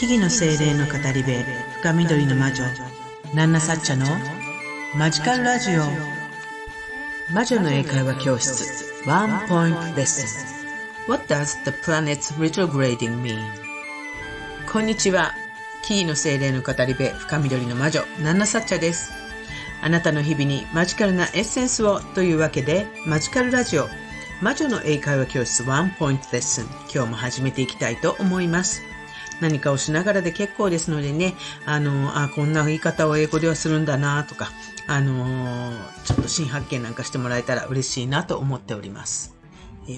木々の精霊の語り部深緑の魔女ナンナサッチャのマジカルラジオ。魔女の英会話教室ワンポイントレッスン。What does the planet's retrograding mean? こんにちは。木々の精霊の語り部深緑の魔女ナンナサッチャです。あなたの日々にマジカルなエッセンスをというわけでマジカルラジオ魔女の英会話教室ワンポイントレッスン。今日も始めていきたいと思います。何かをしながらで結構ですのでね、あの、あ、こんな言い方を英語ではするんだなとか、あのちょっと新発見なんかしてもらえたら嬉しいなと思っております。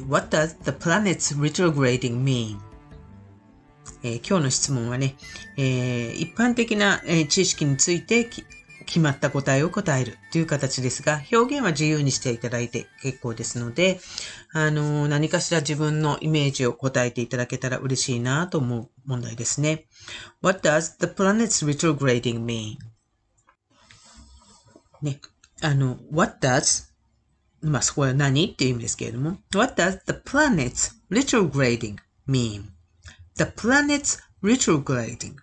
What does the planet's retrograding mean? えー、今日の質問はね、えー、一般的な、えー、知識について決まった答えを答えるという形ですが、表現は自由にしていただいて結構ですので、あの、何かしら自分のイメージを答えていただけたら嬉しいなと思う問題ですね。What does the planet's retrograding mean? ね、あの、what does まあ、そこは何っていう意味ですけれども、What does the planet's retrograding mean?The planet's retrograding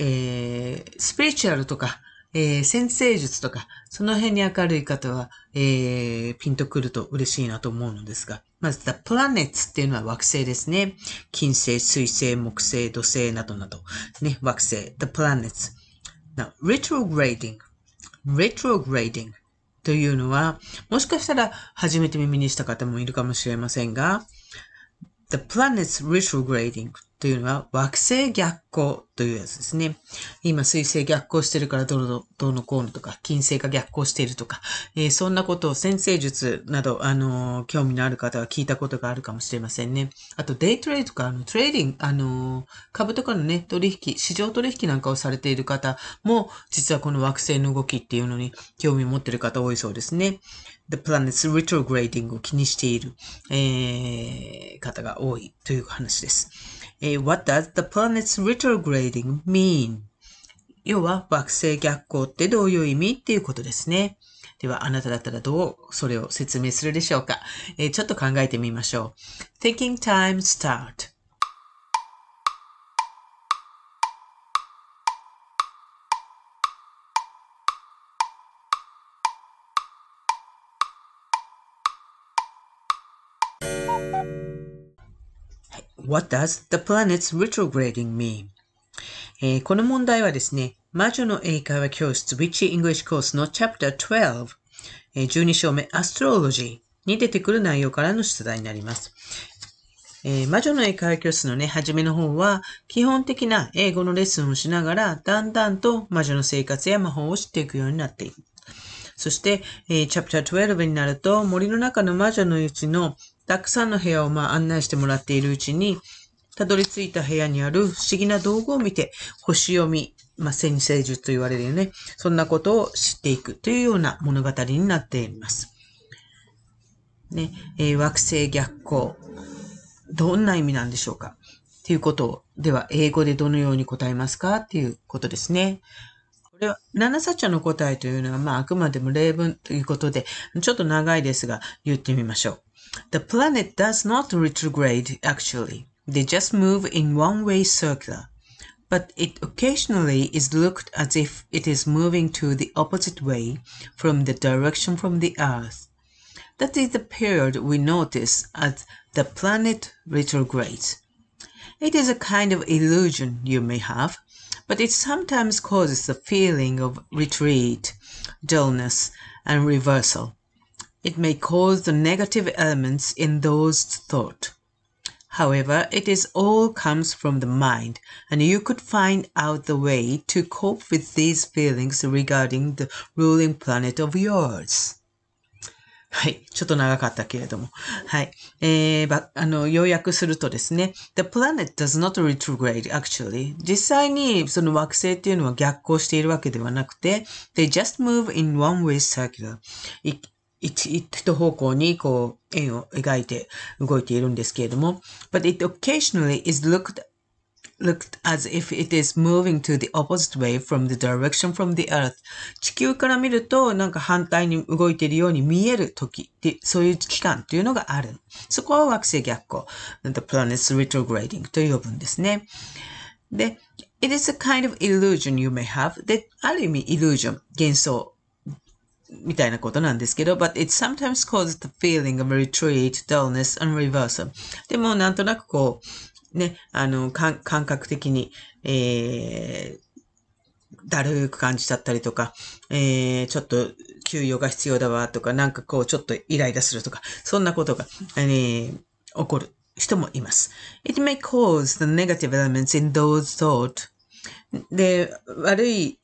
えー、スピリチュアルとか、えー、先生術とか、その辺に明るい方は、えー、ピンとくると嬉しいなと思うのですが、まず、the planets っていうのは惑星ですね。金星、水星、木星、土星などなど、ね、惑星、the planets。retrograding retrograding というのは、もしかしたら初めて耳にした方もいるかもしれませんが、the planets retrograding というのは惑星逆行というやつですね。今水星逆行してるからどのどのこうのとか、金星が逆行しているとか、えー、そんなことを先生術など、あのー、興味のある方は聞いたことがあるかもしれませんね。あとデイトレとか、あのトレーディング、あのー、株とかのね、取引、市場取引なんかをされている方も、実はこの惑星の動きっていうのに興味を持っている方多いそうですね。The planet's retrograding を気にしている、えー、方が多いという話です。えー、What does the planet's retrograding mean? 要は惑星逆行ってどういう意味っていうことですね。では、あなただったらどうそれを説明するでしょうか、えー、ちょっと考えてみましょう。Thinking time start. What does the planet's retrograding mean? えー、この問題はですね、魔女の英会話教室 Witch English Course の Chapter 12、えー、12章目 Astrology に出てくる内容からの出題になります。えー、魔女の英会話教室のね、初めの方は、基本的な英語のレッスンをしながら、だんだんと魔女の生活や魔法を知っていくようになっている。そして、えー、チャプター12になると、森の中の魔女のうちのたくさんの部屋をまあ案内してもらっているうちに、たどり着いた部屋にある不思議な道具を見て、星読み、まあ、先生術と言われるよね。そんなことを知っていくというような物語になっています。ね、えー、惑星逆行。どんな意味なんでしょうかっていうことを、では、英語でどのように答えますか？っていうことですね。これは、七サチャの答えというのは、まあ、あくまでも例文ということで、ちょっと長いですが、言ってみましょう。The planet does not retrograde actually. They just move in one way circular. But it occasionally is looked as if it is moving to the opposite way from the direction from the Earth. That is the period we notice as the planet retrogrades. It is a kind of illusion you may have, but it sometimes causes a feeling of retreat, dullness, and reversal. It may cause the negative elements in those thought. However, it is all comes from the mind, and you could find out the way to cope with these feelings regarding the ruling planet of yours. はい。ちょっと長かったけれども。はい。えー、ば、あの、要約するとですね。The planet does not retrograde, actually. 実際に、その惑星っていうのは逆行しているわけではなくて、they just move in one way circular. 一一方向にこう円を描いて動いているんですけれども、but it occasionally is looked looked as if it is moving to the opposite way from the direction from the earth. 地球から見るとなんか反対に動いているように見える時ってそういう期間というのがある。そこは惑星逆行。The planet's retrograding と呼ぶんですね。で、it is a kind of illusion you may have. で、ある意味 illusion、幻想みたいなことなんですけど、but it sometimes causes the feeling of retreat, dullness, and reversal. でもなんとなくこう、 ね、あの、感覚的に、えー、だるく感じちゃったりとか、えー、ちょっと休養が必要だわとか、なんかこうちょっとイライラするとか、そんなことが、えー、起こる人もいます。It may cause the negative elements in those thought で、悪い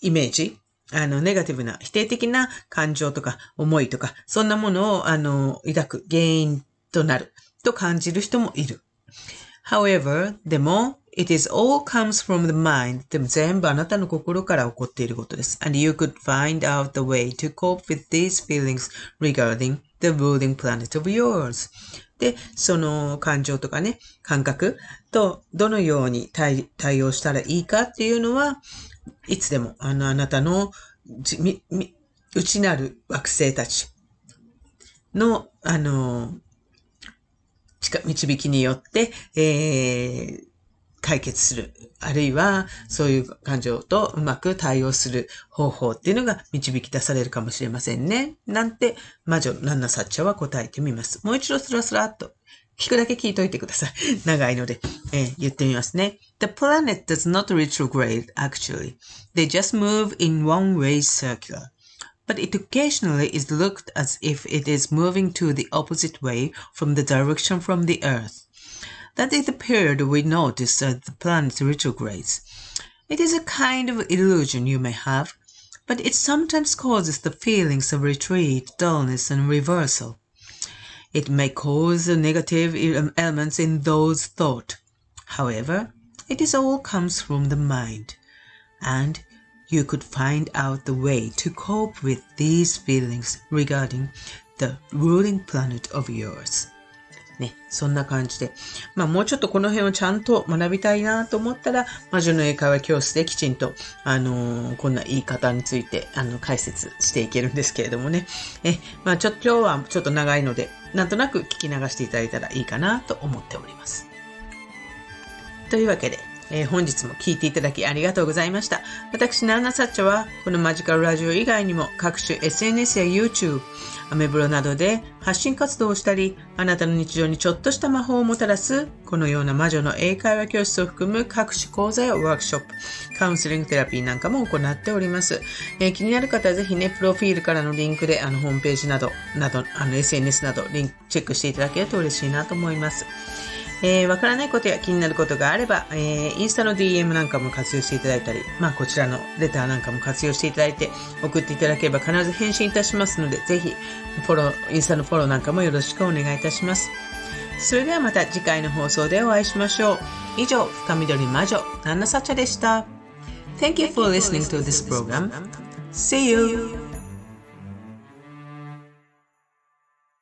イメージ、あの、ネガティブな、否定的な感情とか思いとか、そんなものを、あの、抱く原因となると感じる人もいる。However, でも、it is all comes from the mind. でも全部あなたの心から起こっていることです。And you could find out the way to cope with these feelings regarding the ruling planet of yours. で、その感情とかね、感覚とどのように対応したらいいかっていうのは、いつでも、あの、あなたの、内なる惑星たちの、あの、導きによって、えー、解決する。あるいは、そういう感情とうまく対応する方法っていうのが導き出されるかもしれませんね。なんて、魔女ナンナサッチャは答えてみます。もう一度スラスラっと聞くだけ聞いといてください。長いので、えー、言ってみますね。The planet does not retrograde, actually. They just move in one way circular. But it occasionally is looked as if it is moving to the opposite way from the direction from the Earth. That is the period we notice that the planet retrogrades. It is a kind of illusion you may have, but it sometimes causes the feelings of retreat, dullness, and reversal. It may cause the negative um, elements in those thought. However, it is all comes from the mind, and you could find out the way to cope with these feelings regarding the ruling planet of yours. ね、そんな感じで。まあもうちょっとこの辺をちゃんと学びたいなと思ったら、魔女の英会話教室できちんと、あのー、こんな言い方について、あの、解説していけるんですけれどもね。え、まあちょっと今日はちょっと長いので、なんとなく聞き流していただいたらいいかなと思っております。というわけで、えー、本日も聞いていただきありがとうございました。私、ナーナサッチャは、このマジカルラジオ以外にも各種 SNS や YouTube、アメブロなどで発信活動をしたり、あなたの日常にちょっとした魔法をもたらす、このような魔女の英会話教室を含む各種講座やワークショップ、カウンセリングテラピーなんかも行っております。えー、気になる方はぜひね、プロフィールからのリンクで、あの、ホームページなど、など、あの、SNS など、リンクチェックしていただけると嬉しいなと思います。えー、わからないことや気になることがあれば、えー、インスタの DM なんかも活用していただいたり、まあこちらのレターなんかも活用していただいて送っていただければ必ず返信いたしますので、ぜひフォロー、インスタのフォローなんかもよろしくお願いいたします。それではまた次回の放送でお会いしましょう。以上、深緑魔女、ナンナサチャでした。Thank you for listening to this program. See you!